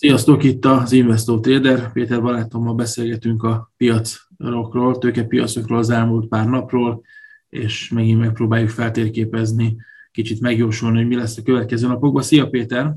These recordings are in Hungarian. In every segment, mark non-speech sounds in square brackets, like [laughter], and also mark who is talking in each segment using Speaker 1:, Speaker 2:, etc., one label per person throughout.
Speaker 1: Sziasztok, itt az Investor Trader. Péter barátommal beszélgetünk a piacokról, tőkepiacokról az elmúlt pár napról, és megint megpróbáljuk feltérképezni, kicsit megjósolni, hogy mi lesz a következő napokban. Szia Péter!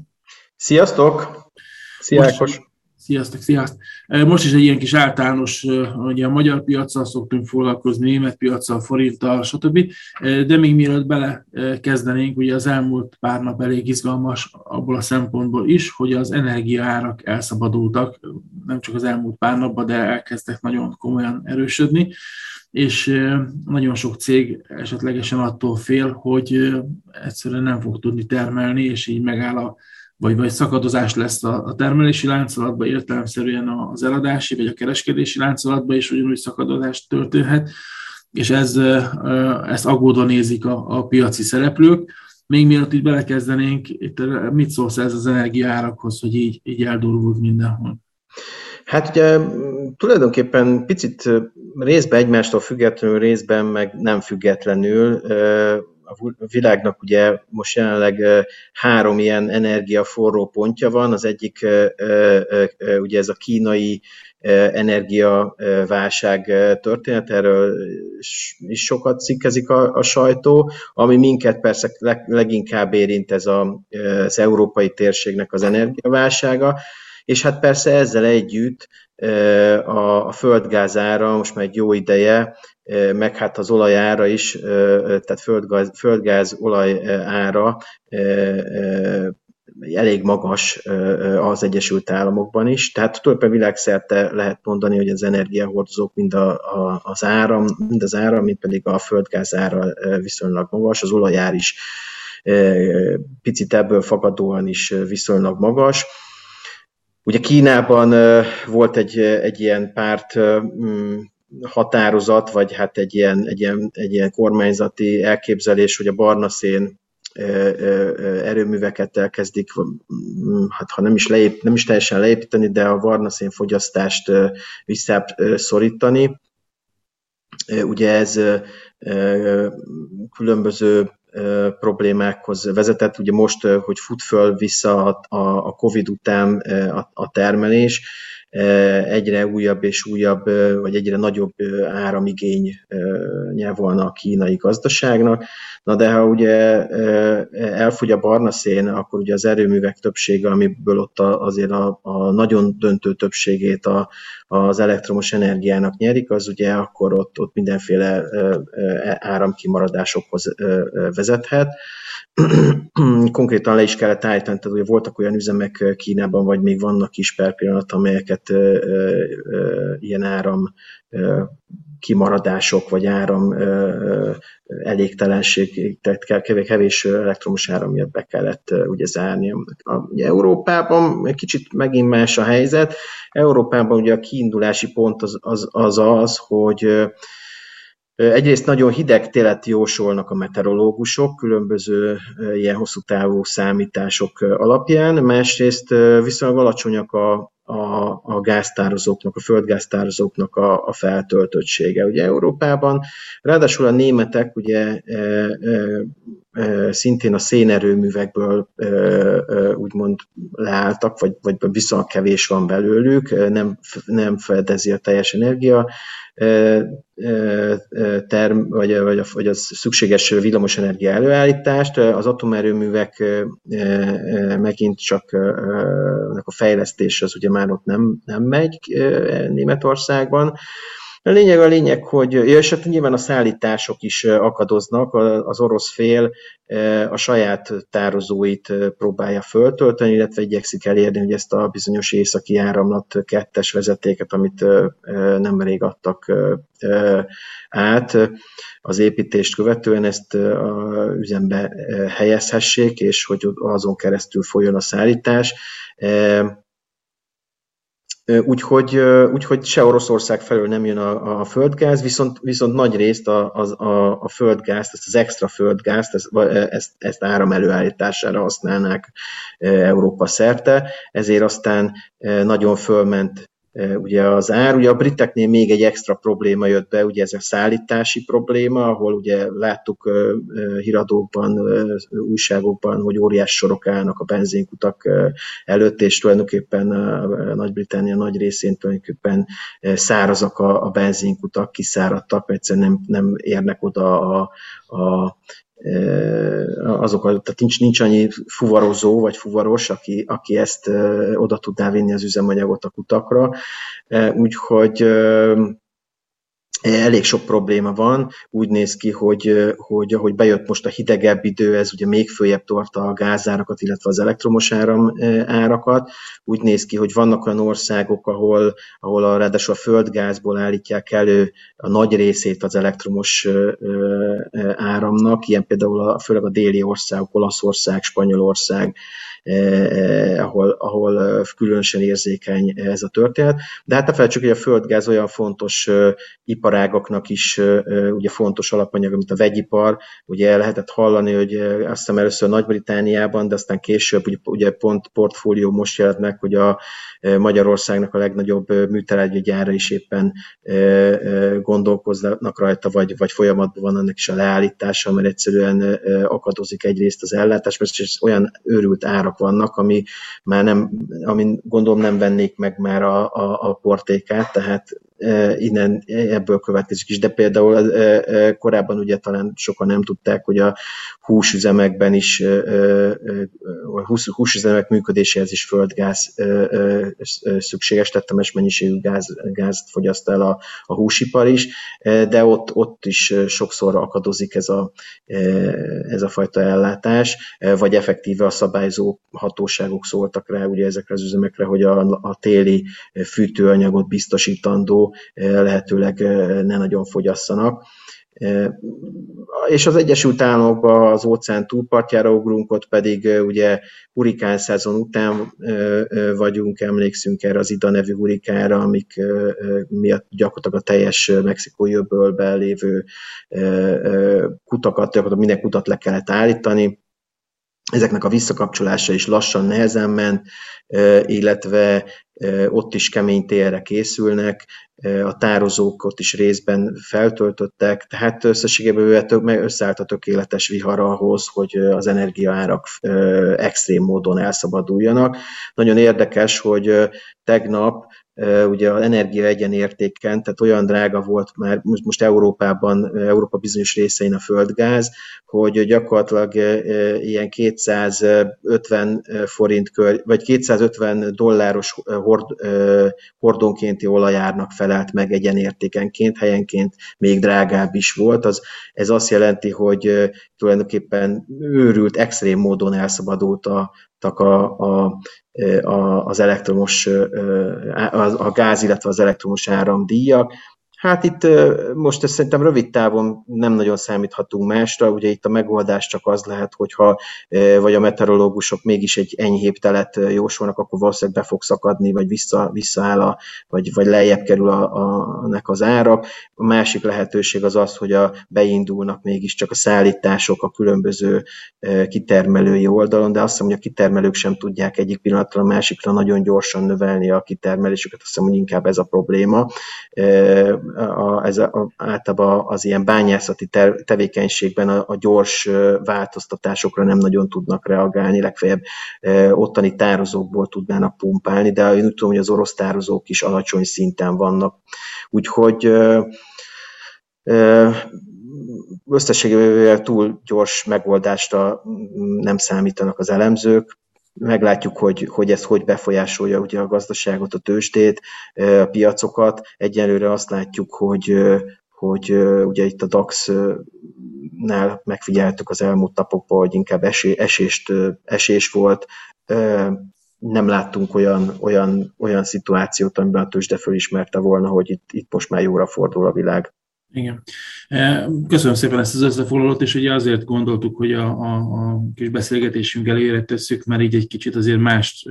Speaker 2: Sziasztok! Szia Ákos!
Speaker 1: Sziasztok, sziasztok! Most is egy ilyen kis általános, hogy a magyar piacsal szoktunk foglalkozni, német piacsal, forinttal, stb. De még mielőtt bele kezdenénk, ugye az elmúlt pár nap elég izgalmas abból a szempontból is, hogy az energiaárak elszabadultak, nem csak az elmúlt pár napban, de elkezdtek nagyon komolyan erősödni és nagyon sok cég esetlegesen attól fél, hogy egyszerűen nem fog tudni termelni, és így megáll a vagy, vagy szakadozás lesz a, a termelési láncolatban, értelemszerűen az eladási vagy a kereskedési láncolatban is ugyanúgy szakadozás történhet, és ez, ezt aggódva nézik a, a piaci szereplők. Még mielőtt így belekezdenénk, itt mit szólsz ez az energiaárakhoz, hogy így, így eldurvult mindenhol?
Speaker 2: Hát ugye tulajdonképpen picit részben egymástól függetlenül, részben meg nem függetlenül a világnak ugye most jelenleg három ilyen energiaforró pontja van. Az egyik ugye ez a kínai energiaválság történet, erről is sokat cikkezik a, a sajtó, ami minket persze leginkább érint ez a, az európai térségnek az energiaválsága, és hát persze ezzel együtt a, a földgázára most már egy jó ideje meg hát az olajára is, tehát földgáz, földgáz olaj ára elég magas az Egyesült Államokban is, tehát tulajdonképpen világszerte lehet mondani, hogy az energiahordozók mind a, a, az áram, mind az áram, mind pedig a földgáz ára viszonylag magas, az olajár is picit ebből fakadóan is viszonylag magas. Ugye Kínában volt egy, egy ilyen párt határozat, vagy hát egy ilyen, egy, ilyen, egy ilyen kormányzati elképzelés, hogy a barna szén erőműveket elkezdik, hát ha nem is, leép, nem is teljesen leépíteni, de a barna szén fogyasztást visszább. Ugye ez különböző problémákhoz vezetett. Ugye most, hogy fut föl vissza a COVID után a termelés, egyre újabb és újabb, vagy egyre nagyobb áramigény volna a kínai gazdaságnak. Na de ha ugye elfogy a barna szén, akkor ugye az erőművek többsége, amiből ott azért a, a nagyon döntő többségét a, az elektromos energiának nyerik, az ugye akkor ott, ott mindenféle áramkimaradásokhoz vezethet. [clears throat] konkrétan le is kellett állítani, tehát ugye voltak olyan üzemek Kínában, vagy még vannak is per pillanat, amelyeket ö, ö, ö, ilyen áram ö, kimaradások, vagy áram ö, elégtelenség, tehát kevés elektromos áram miatt be kellett ugye zárni. A, ugye Európában egy kicsit megint más a helyzet. Európában ugye a kiindulási pont az az, az, az hogy Egyrészt nagyon hideg télet jósolnak a meteorológusok különböző ilyen hosszú távú számítások alapján, másrészt viszonylag alacsonyak a, a, a gáztározóknak, a földgáztározóknak a, a feltöltöttsége. Ugye Európában, ráadásul a németek ugye e, e, szintén a szénerőművekből úgymond leálltak, vagy, vagy viszonylag kevés van belőlük, nem, nem fedezi a teljes energia term, vagy, vagy, a, vagy a szükséges villamosenergia előállítást. Az atomerőművek megint csak a fejlesztés az ugye már ott nem, nem megy Németországban. A lényeg a lényeg, hogy, és hát nyilván a szállítások is akadoznak, az orosz fél a saját tározóit próbálja föltölteni, illetve igyekszik elérni, hogy ezt a bizonyos északi áramlat kettes vezetéket, amit nemrég adtak át, az építést követően ezt a üzembe helyezhessék, és hogy azon keresztül folyjon a szállítás. Úgyhogy, úgyhogy se Oroszország felől nem jön a, a földgáz, viszont, viszont nagy részt a, a, a földgázt, ezt az extra földgázt, ezt, ezt, ezt áram előállítására használnák Európa szerte, ezért aztán nagyon fölment ugye az ár. Ugye a briteknél még egy extra probléma jött be, ugye ez a szállítási probléma, ahol ugye láttuk híradókban, újságokban, hogy óriás sorok állnak a benzinkutak előtt, és tulajdonképpen a Nagy-Britannia nagy részén tulajdonképpen szárazak a, benzinkutak, kiszáradtak, egyszerűen nem, nem érnek oda a, a azok, tehát nincs, nincs annyi fuvarozó vagy fuvaros, aki, aki ezt oda tudná vinni az üzemanyagot a kutakra. Úgyhogy elég sok probléma van. Úgy néz ki, hogy, hogy ahogy bejött most a hidegebb idő, ez ugye még följebb torta a gázárakat, illetve az elektromos áram árakat. Úgy néz ki, hogy vannak olyan országok, ahol, ahol a, ráadásul a földgázból állítják elő a nagy részét az elektromos áramnak, ilyen például a, főleg a déli országok, Olaszország, Spanyolország, Eh, eh, ahol, ahol eh, különösen érzékeny ez a történet. De hát ne felejtsük, hogy a földgáz olyan fontos iparágoknak is ugye fontos alapanyag, mint a vegyipar. Ugye lehetett hallani, hogy azt hiszem először Nagy-Britániában, de aztán később ugye, ugye pont portfólió most jelent meg, hogy a Magyarországnak a legnagyobb műtrágyagyára is éppen gondolkoznak rajta, vagy, vagy folyamatban van ennek is a leállítása, mert egyszerűen akadozik egyrészt az ellátás, mert olyan őrült árak vannak, ami már nem, amin gondolom nem vennék meg már a, a, a portékát, tehát innen ebből következik is, de például korábban ugye talán sokan nem tudták, hogy a húsüzemekben is, a húsüzemek működéséhez is földgáz szükséges, tettemes mennyiségű gáz, gázt fogyaszt el a, a húsipar is, de ott, ott is sokszor akadozik ez a, ez a fajta ellátás, vagy effektíve a szabályzó hatóságok szóltak rá ugye ezekre az üzemekre, hogy a, a téli fűtőanyagot biztosítandó lehetőleg ne nagyon fogyasszanak. És az Egyesült Államokban az óceán túlpartjára ugrunk, ott pedig ugye hurikán szezon után vagyunk, emlékszünk erre az Ida nevű hurikánra, amik miatt gyakorlatilag a teljes mexikói öbölben lévő kutakat, gyakorlatilag minden kutat le kellett állítani. Ezeknek a visszakapcsolása is lassan, nehezen ment, illetve ott is kemény térre készülnek, a tározók ott is részben feltöltöttek, tehát összességében összeállt a tökéletes vihar ahhoz, hogy az energiaárak extrém módon elszabaduljanak. Nagyon érdekes, hogy tegnap ugye az energia egyenértéken, tehát olyan drága volt már most Európában, Európa bizonyos részein a földgáz, hogy gyakorlatilag ilyen 250 forint kör, vagy 250 dolláros hord, hordonkénti olajárnak felelt meg egyenértékenként, helyenként még drágább is volt. Az, ez azt jelenti, hogy tulajdonképpen őrült, extrém módon elszabadult a, a, a, a, az elektromos, a, a gáz, illetve az elektromos áramdíjak. Hát itt most ezt szerintem rövid távon nem nagyon számíthatunk másra, ugye itt a megoldás csak az lehet, hogyha vagy a meteorológusok mégis egy enyhébb telet jósolnak, akkor valószínűleg be fog szakadni, vagy vissza, visszaáll, a, vagy, vagy lejjebb kerül a, a, nek az árak. A másik lehetőség az az, hogy a, beindulnak mégiscsak a szállítások a különböző kitermelői oldalon, de azt hiszem, hogy a kitermelők sem tudják egyik pillanatra a másikra nagyon gyorsan növelni a kitermelésüket, azt hiszem, hogy inkább ez a probléma a, ez a, általában az ilyen bányászati ter, tevékenységben a, a gyors változtatásokra nem nagyon tudnak reagálni, legfeljebb ottani tározókból tudnának pumpálni, de én úgy tudom, hogy az orosz tározók is alacsony szinten vannak. Úgyhogy összességével túl gyors megoldásra nem számítanak az elemzők meglátjuk, hogy, hogy ez hogy befolyásolja ugye a gazdaságot, a tőzsdét, a piacokat. Egyelőre azt látjuk, hogy, hogy ugye itt a DAX-nál megfigyeltük az elmúlt napokban, hogy inkább esé, esést, esés volt, nem láttunk olyan, olyan, olyan szituációt, amiben a tőzsde fölismerte volna, hogy itt, itt most már jóra fordul a világ.
Speaker 1: Igen. E, köszönöm szépen ezt az összefoglalót, és ugye azért gondoltuk, hogy a, a, a kis beszélgetésünk elére tesszük, mert így egy kicsit azért más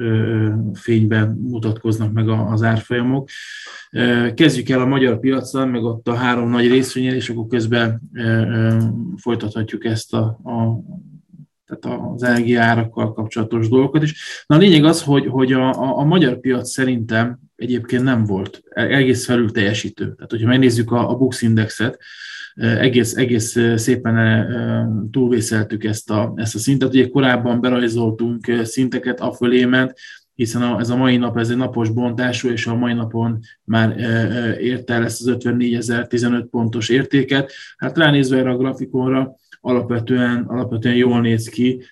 Speaker 1: fényben mutatkoznak meg az árfolyamok. Kezdjük el a magyar piacon, meg ott a három nagy részvényel, és akkor közben folytathatjuk ezt a, a tehát az energiárakkal kapcsolatos dolgokat is. Na a lényeg az, hogy, hogy a, a, a magyar piac szerintem egyébként nem volt egész felül teljesítő. Tehát, hogyha megnézzük a, a Bux Indexet, egész, egész szépen túlvészeltük ezt a, ezt a szintet. Ugye korábban berajzoltunk szinteket, a fölé ment, hiszen a, ez a mai nap, ez egy napos bontású, és a mai napon már érte el ezt az 54.015 pontos értéket. Hát ránézve erre a grafikonra, alapvetően, alapvetően jól néz ki.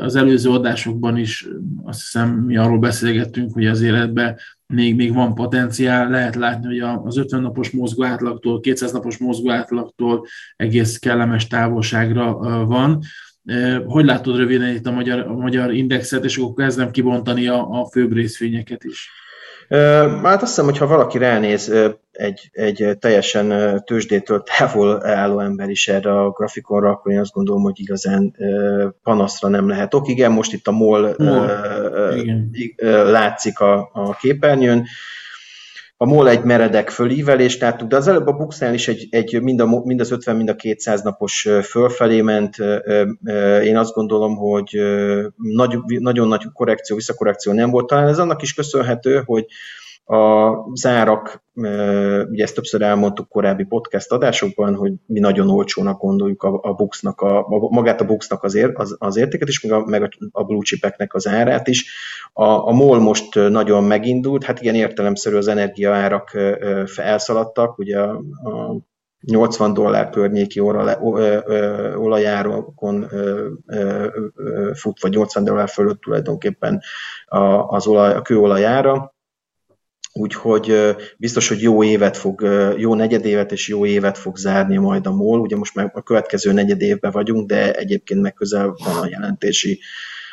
Speaker 1: Az előző adásokban is azt hiszem mi arról beszélgettünk, hogy az életben még, még van potenciál, lehet látni, hogy az 50 napos mozgó átlagtól, 200 napos mozgó átlagtól egész kellemes távolságra van. Hogy látod röviden itt a magyar, a magyar indexet, és akkor kezdem kibontani a, a főbb részvényeket is?
Speaker 2: Hát azt hiszem, hogy ha valaki ránéz egy, egy teljesen tőzsdétől távol álló ember is erre a grafikonra, akkor én azt gondolom, hogy igazán panaszra nem lehet ok. Igen, most itt a MOL, MOL. Igen. látszik a, a képernyőn. A MOL egy meredek fölívelést láttuk, de az előbb a Buxnál is egy, egy mind, a, mind az 50, mind a 200 napos fölfelé ment. Én azt gondolom, hogy nagy, nagyon nagy korrekció, visszakorrekció nem volt. Talán ez annak is köszönhető, hogy a zárak, ugye ezt többször elmondtuk korábbi podcast adásokban, hogy mi nagyon olcsónak gondoljuk a, a Buxnak, a, a, magát a Buxnak az, ér, az, az értéket is, meg a, meg a blue chipeknek az árát is. A, a MOL most nagyon megindult, hát igen, értelemszerű az energiaárak elszaladtak, ugye a, a 80 dollár környéki olajáron fut, vagy 80 dollár fölött tulajdonképpen az olaj, a kőolajára Úgyhogy biztos, hogy jó évet fog, jó negyedévet és jó évet fog zárni majd a MOL. Ugye most már a következő negyed évben vagyunk, de egyébként meg közel van a jelentési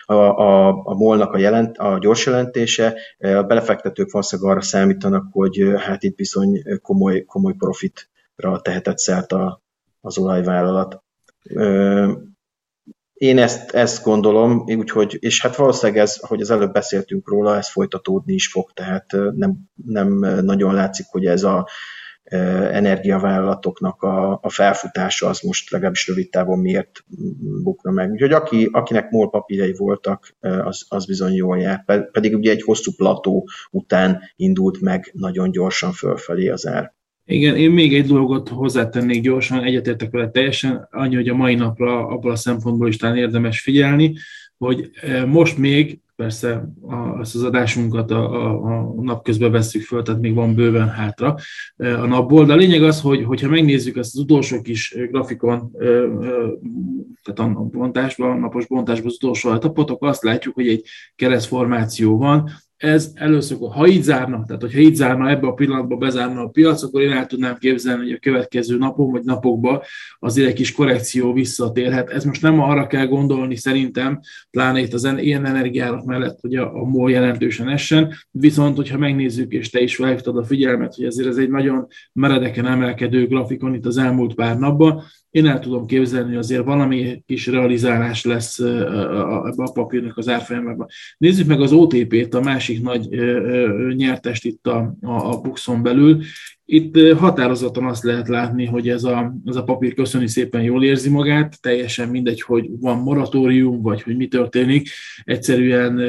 Speaker 2: a, a, a molnak a, jelent, a gyors jelentése. A belefektetők valószínűleg arra számítanak, hogy hát itt bizony komoly, komoly profitra tehetett szert a, az olajvállalat. Én ezt, ezt gondolom, úgyhogy, és hát valószínűleg ez, hogy az előbb beszéltünk róla, ez folytatódni is fog, tehát nem, nem nagyon látszik, hogy ez a energiavállalatoknak a, a felfutása az most legalábbis rövid távon miért bukna meg. Úgyhogy aki, akinek MOL papírjai voltak, az, az bizony jól jár. Pedig ugye egy hosszú plató után indult meg nagyon gyorsan fölfelé az ár.
Speaker 1: Igen, én még egy dolgot hozzátennék gyorsan, egyetértek vele teljesen, annyi, hogy a mai napra abból a szempontból is talán érdemes figyelni, hogy e, most még, persze a, ezt az adásunkat a, a, a nap közben veszük föl, tehát még van bőven hátra e, a napból, de a lényeg az, hogy hogyha megnézzük ezt az utolsó kis grafikon, e, tehát a bontásban, a napos bontásban az utolsó etapot, akkor azt látjuk, hogy egy keresztformáció van, ez először, ha így zárna, tehát hogyha így zárna ebbe a pillanatban bezárna a piac, akkor én el tudnám képzelni, hogy a következő napon vagy napokban azért egy kis korrekció visszatérhet. Ez most nem arra kell gondolni szerintem, pláne itt az ilyen energiárak mellett, hogy a, a MOL jelentősen essen, viszont hogyha megnézzük, és te is felhívtad a figyelmet, hogy ezért ez egy nagyon meredeken emelkedő grafikon itt az elmúlt pár napban, én el tudom képzelni, hogy azért valami kis realizálás lesz ebbe a papírnak az árfolyamában. Nézzük meg az OTP-t, a másik nagy nyertest itt a, a, Buxon belül. Itt határozottan azt lehet látni, hogy ez a, ez a papír köszöni szépen jól érzi magát, teljesen mindegy, hogy van moratórium, vagy hogy mi történik, egyszerűen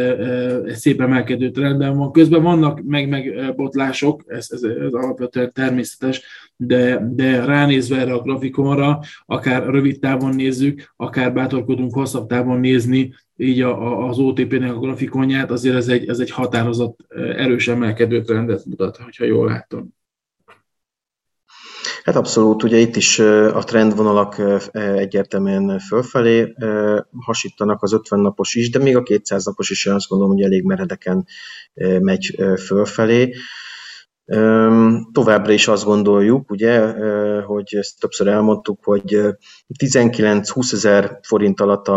Speaker 1: egy szép emelkedő trendben van. Közben vannak meg, meg botlások, ez, ez, ez alapvetően természetes, de, de ránézve erre a grafikonra, akár rövid távon nézzük, akár bátorkodunk hosszabb távon nézni, így a, a, az OTP-nek a grafikonját, azért ez egy, ez egy határozott, erős emelkedő trendet mutat, hogyha jól látom.
Speaker 2: Hát abszolút, ugye itt is a trendvonalak egyértelműen fölfelé hasítanak az 50 napos is, de még a 200 napos is azt gondolom, hogy elég meredeken megy fölfelé. Továbbra is azt gondoljuk, ugye, hogy ezt többször elmondtuk, hogy 19-20 ezer forint alatt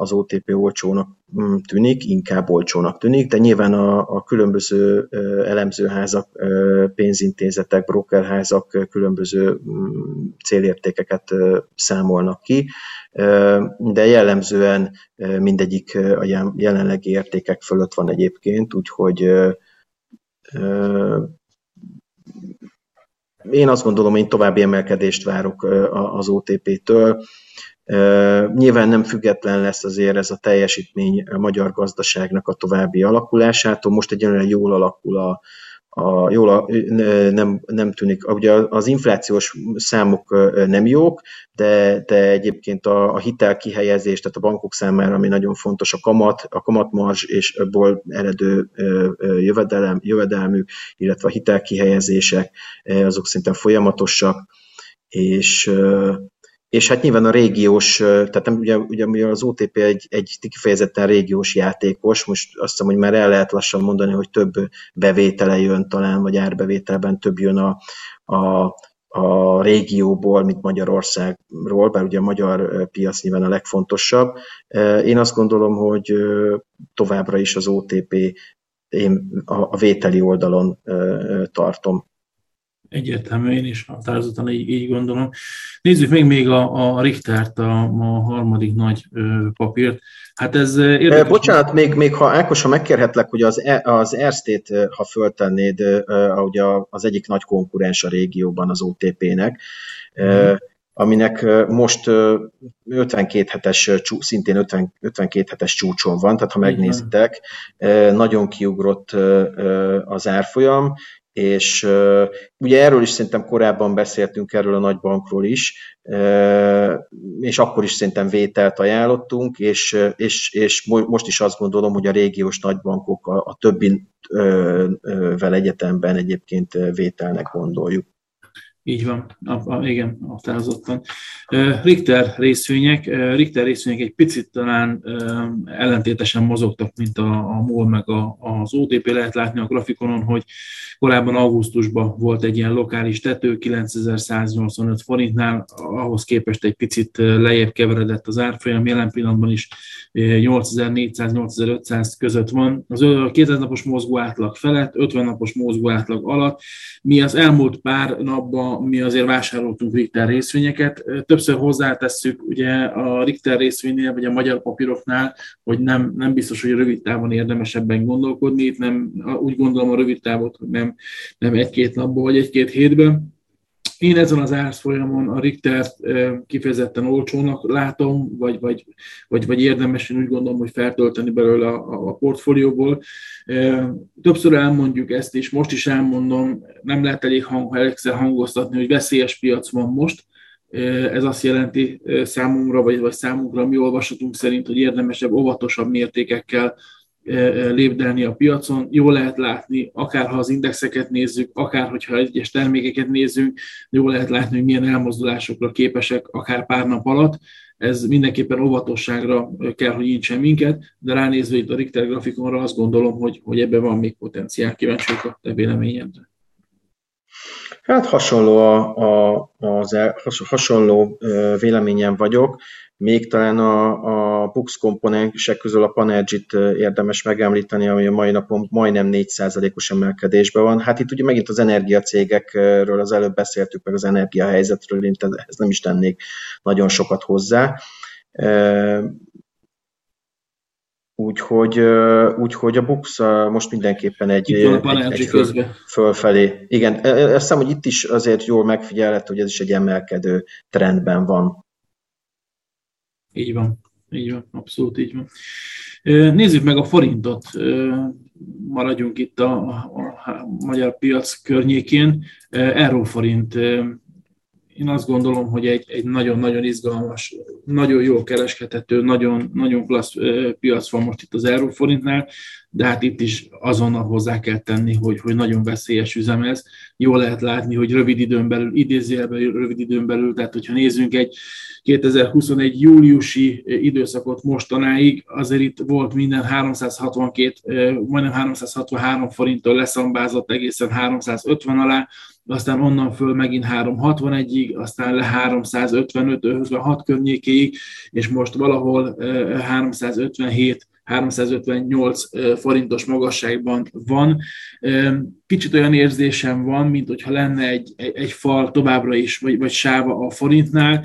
Speaker 2: az OTP olcsónak mm, tűnik, inkább olcsónak tűnik, de nyilván a, a különböző elemzőházak, pénzintézetek, brokerházak különböző mm, célértékeket számolnak ki, de jellemzően mindegyik a jelenlegi értékek fölött van egyébként, úgyhogy én azt gondolom, én további emelkedést várok az OTP-től. Nyilván nem független lesz azért ez a teljesítmény a magyar gazdaságnak a további alakulásától. Most egyenlően jól alakul a, a, jól nem, nem tűnik, ugye az inflációs számok nem jók, de, de egyébként a, a hitel kihelyezés, tehát a bankok számára, ami nagyon fontos, a kamat, a kamatmarzs és abból eredő jövedelem, jövedelmük, illetve a hitel kihelyezések, azok szinte folyamatosak, és és hát nyilván a régiós, tehát nem, ugye, ugye az OTP egy, egy kifejezetten régiós játékos, most azt hiszem, hogy már el lehet lassan mondani, hogy több bevétele jön talán, vagy árbevételben több jön a, a, a régióból, mint Magyarországról, bár ugye a magyar piac nyilván a legfontosabb. Én azt gondolom, hogy továbbra is az OTP én a vételi oldalon tartom.
Speaker 1: Egyértelmű, én is határozottan így, így gondolom. Nézzük még még a, a Richtert, a, a harmadik nagy ö, papírt. Hát ez
Speaker 2: érdekes. Bocsánat, még, még ha Ákos, ha megkérhetlek, hogy az, e, az Erstate, ha föltennéd, ahogy az egyik nagy konkurens a régióban az OTP-nek, mm. aminek most 52 hetes, szintén 50, 52 hetes csúcson van, tehát ha megnézitek, nagyon kiugrott az árfolyam, és ugye erről is szerintem korábban beszéltünk, erről a nagybankról is, és akkor is szerintem vételt ajánlottunk, és, és, és most is azt gondolom, hogy a régiós nagybankok a, a többivel egyetemben egyébként vételnek gondoljuk.
Speaker 1: Így van, a, a, igen, határozottan. Richter részvények, Richter részvények egy picit talán ellentétesen mozogtak, mint a, a MOL meg a, az OTP. Lehet látni a grafikonon, hogy korábban augusztusban volt egy ilyen lokális tető, 9185 forintnál, ahhoz képest egy picit lejjebb keveredett az árfolyam, jelen pillanatban is 8400-8500 között van. Az 200 napos mozgó átlag felett, 50 napos mozgó átlag alatt. Mi az elmúlt pár napban mi azért vásároltunk Richter részvényeket. Többször hozzátesszük ugye a Richter részvénynél, vagy a magyar papíroknál, hogy nem, nem biztos, hogy rövid távon érdemes ebben gondolkodni. Itt nem, úgy gondolom a rövid távot, hogy nem, nem egy-két napban, vagy egy-két hétben. Én ezen az árfolyamon a Richter kifejezetten olcsónak látom, vagy, vagy, vagy, vagy érdemes, úgy gondolom, hogy feltölteni belőle a, a portfólióból. Többször elmondjuk ezt, és most is elmondom, nem lehet elég hang, elégszer hangoztatni, hogy veszélyes piac van most, ez azt jelenti számunkra, vagy, vagy számunkra mi olvasatunk szerint, hogy érdemesebb, óvatosabb mértékekkel lépdelni a piacon. Jól lehet látni, akár ha az indexeket nézzük, akár hogyha egyes termékeket nézzünk, jól lehet látni, hogy milyen elmozdulásokra képesek akár pár nap alatt. Ez mindenképpen óvatosságra kell, hogy incsen minket, de ránézve itt a Richter grafikonra azt gondolom, hogy, hogy ebben van még potenciál. Kíváncsiak a te véleményedre.
Speaker 2: Hát hasonló a, a, az, hasonló véleményem vagyok. Még talán a, a Bux komponensek közül a Panergit érdemes megemlíteni, ami a mai napon majdnem 4%-os emelkedésben van. Hát itt ugye megint az energiacégekről az előbb beszéltük, meg az energiahelyzetről, én ez nem is tennék nagyon sokat hozzá. Úgyhogy, úgyhogy a Bux most mindenképpen egy, egy, egy föl, fölfelé. Igen, azt hiszem, hogy itt is azért jól megfigyelhető, hogy ez is egy emelkedő trendben van.
Speaker 1: Így van, így van, abszolút így van. Nézzük meg a forintot, maradjunk itt a, a, a magyar piac környékén. Euróforint én azt gondolom, hogy egy, egy nagyon-nagyon izgalmas, nagyon jó kereskedhető, nagyon, nagyon klassz piac van most itt az euróforintnál, de hát itt is azonnal hozzá kell tenni, hogy, hogy nagyon veszélyes üzem ez. Jól lehet látni, hogy rövid időn belül, idézőjelben rövid időn belül, tehát hogyha nézzünk egy 2021 júliusi időszakot mostanáig, azért itt volt minden 362, majdnem 363 forinttól leszambázott egészen 350 alá, aztán onnan föl megint 361-ig, aztán le 355-56 környékéig, és most valahol 357 358 forintos magasságban van. Kicsit olyan érzésem van, mint hogyha lenne egy, egy fal továbbra is, vagy, vagy sáva a forintnál.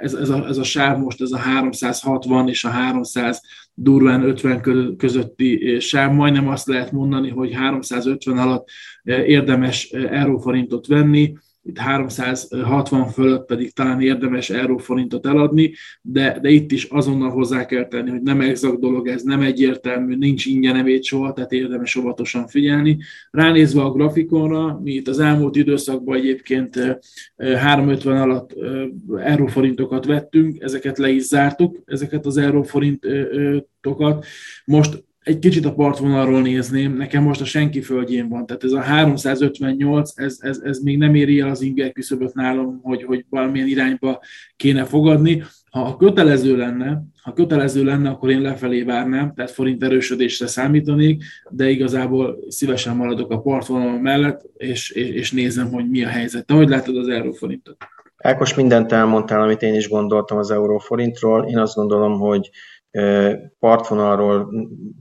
Speaker 1: Ez, ez, a, ez a sáv most ez a 360 és a 300 durván 50 közötti sáv. Majdnem azt lehet mondani, hogy 350 alatt érdemes euróforintot venni itt 360 fölött pedig talán érdemes euróforintot eladni, de, de itt is azonnal hozzá kell tenni, hogy nem exakt dolog ez, nem egyértelmű, nincs ingyen soha, tehát érdemes óvatosan figyelni. Ránézve a grafikonra, mi itt az elmúlt időszakban egyébként 350 alatt euróforintokat vettünk, ezeket le is zártuk, ezeket az euróforintokat. Most egy kicsit a partvonalról nézném, nekem most a senki földjén van, tehát ez a 358, ez, ez, ez még nem éri el az inger küszöböt nálam, hogy, hogy valamilyen irányba kéne fogadni. Ha kötelező lenne, ha kötelező lenne, akkor én lefelé várnám, tehát forint erősödésre számítanék, de igazából szívesen maradok a partvonal mellett, és, és, és nézem, hogy mi a helyzet. Te hogy látod az euróforintot?
Speaker 2: Ákos, mindent elmondtál, amit én is gondoltam az euróforintról. Én azt gondolom, hogy partvonalról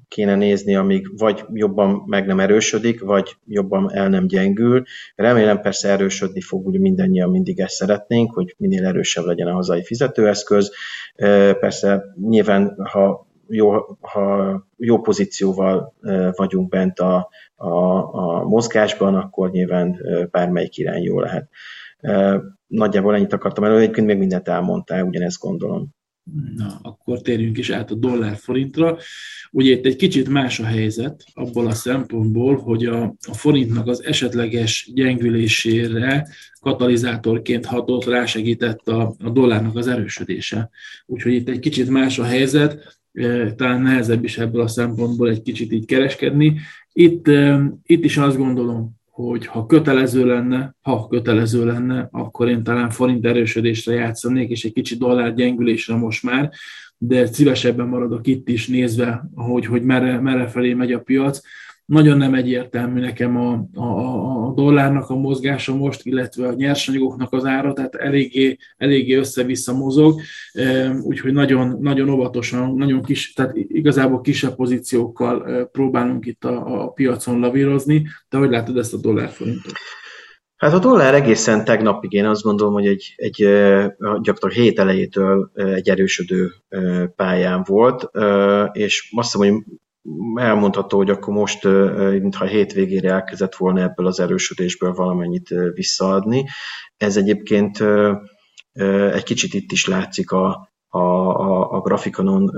Speaker 2: kéne nézni, amíg vagy jobban meg nem erősödik, vagy jobban el nem gyengül. Remélem persze erősödni fog, ugye mindannyian mindig ezt szeretnénk, hogy minél erősebb legyen a hazai fizetőeszköz. Persze nyilván, ha jó, ha jó pozícióval vagyunk bent a, a, a mozgásban, akkor nyilván bármelyik irány jó lehet. Nagyjából ennyit akartam elő, egyébként még mindent elmondtál, ugyanezt gondolom.
Speaker 1: Na, akkor térjünk is át a dollár-forintra. Ugye itt egy kicsit más a helyzet abból a szempontból, hogy a, a forintnak az esetleges gyengülésére katalizátorként hatott, rásegített a, a dollárnak az erősödése. Úgyhogy itt egy kicsit más a helyzet, e, talán nehezebb is ebből a szempontból egy kicsit így kereskedni. Itt, e, itt is azt gondolom, hogy ha kötelező lenne, ha kötelező lenne, akkor én talán forint erősödésre játszanék, és egy kicsi dollár gyengülésre most már, de szívesebben maradok itt is nézve, hogy, hogy merre, merre felé megy a piac nagyon nem egyértelmű nekem a, a, a dollárnak a mozgása most, illetve a nyersanyagoknak az ára, tehát eléggé, eléggé össze-vissza mozog, úgyhogy nagyon, nagyon óvatosan, nagyon kis, tehát igazából kisebb pozíciókkal próbálunk itt a, a piacon lavírozni, de hogy látod ezt a dollárforintot?
Speaker 2: Hát a dollár egészen tegnapig én azt gondolom, hogy egy, egy gyakorlatilag hét elejétől egy erősödő pályán volt, és azt hiszem, hogy elmondható, hogy akkor most, mintha hétvégére elkezdett volna ebből az erősödésből valamennyit visszaadni. Ez egyébként egy kicsit itt is látszik a, a, a, a grafikonon,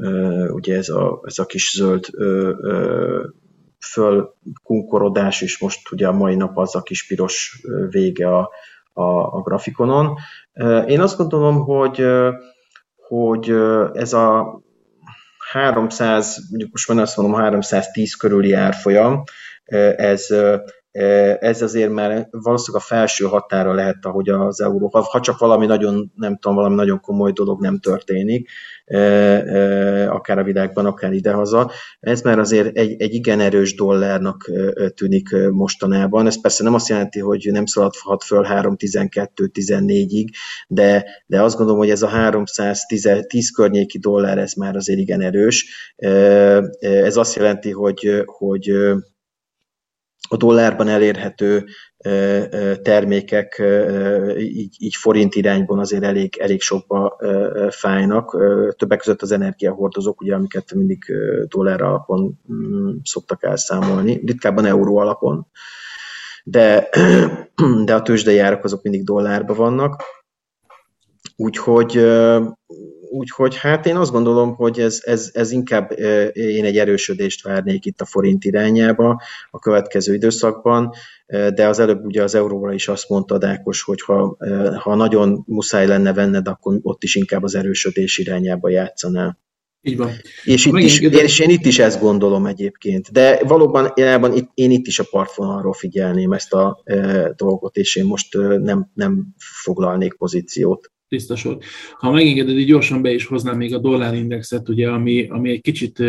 Speaker 2: ugye ez a, ez a kis zöld fölkunkorodás, és most ugye a mai nap az a kis piros vége a, a, a grafikonon. Én azt gondolom, hogy, hogy ez a 300, mondjuk most van azt mondom 310 körüli árfolyam, ez, ez azért már valószínűleg a felső határa lehet, ahogy az euró, ha csak valami nagyon, nem tudom, valami nagyon komoly dolog nem történik, akár a világban, akár idehaza. Ez már azért egy, egy igen erős dollárnak tűnik mostanában. Ez persze nem azt jelenti, hogy nem szaladhat föl 3-12-14-ig, de, de azt gondolom, hogy ez a 310 környéki dollár, ez már azért igen erős. Ez azt jelenti, hogy, hogy a dollárban elérhető termékek így, így forint irányban azért elég, elég sokba fájnak. Többek között az energiahordozók, ugye, amiket mindig dollár alapon mm, szoktak elszámolni, ritkábban euró alapon, de, [clears throat] de a tőzsdei árak azok mindig dollárban vannak. Úgyhogy Úgyhogy hát én azt gondolom, hogy ez, ez, ez inkább én egy erősödést várnék itt a forint irányába a következő időszakban, de az előbb ugye az euróra is azt mondta Dákos, hogy ha, ha nagyon muszáj lenne venned, akkor ott is inkább az erősödés irányába játszanál.
Speaker 1: Így van.
Speaker 2: És, itt is, és én itt is ezt gondolom egyébként. De valóban én, itt, én itt is a partvonalról figyelném ezt a e, dolgot, és én most e, nem, nem foglalnék pozíciót
Speaker 1: tiszta sor. Ha megengeded, így gyorsan be is hoznám még a dollárindexet, ugye, ami, ami egy kicsit,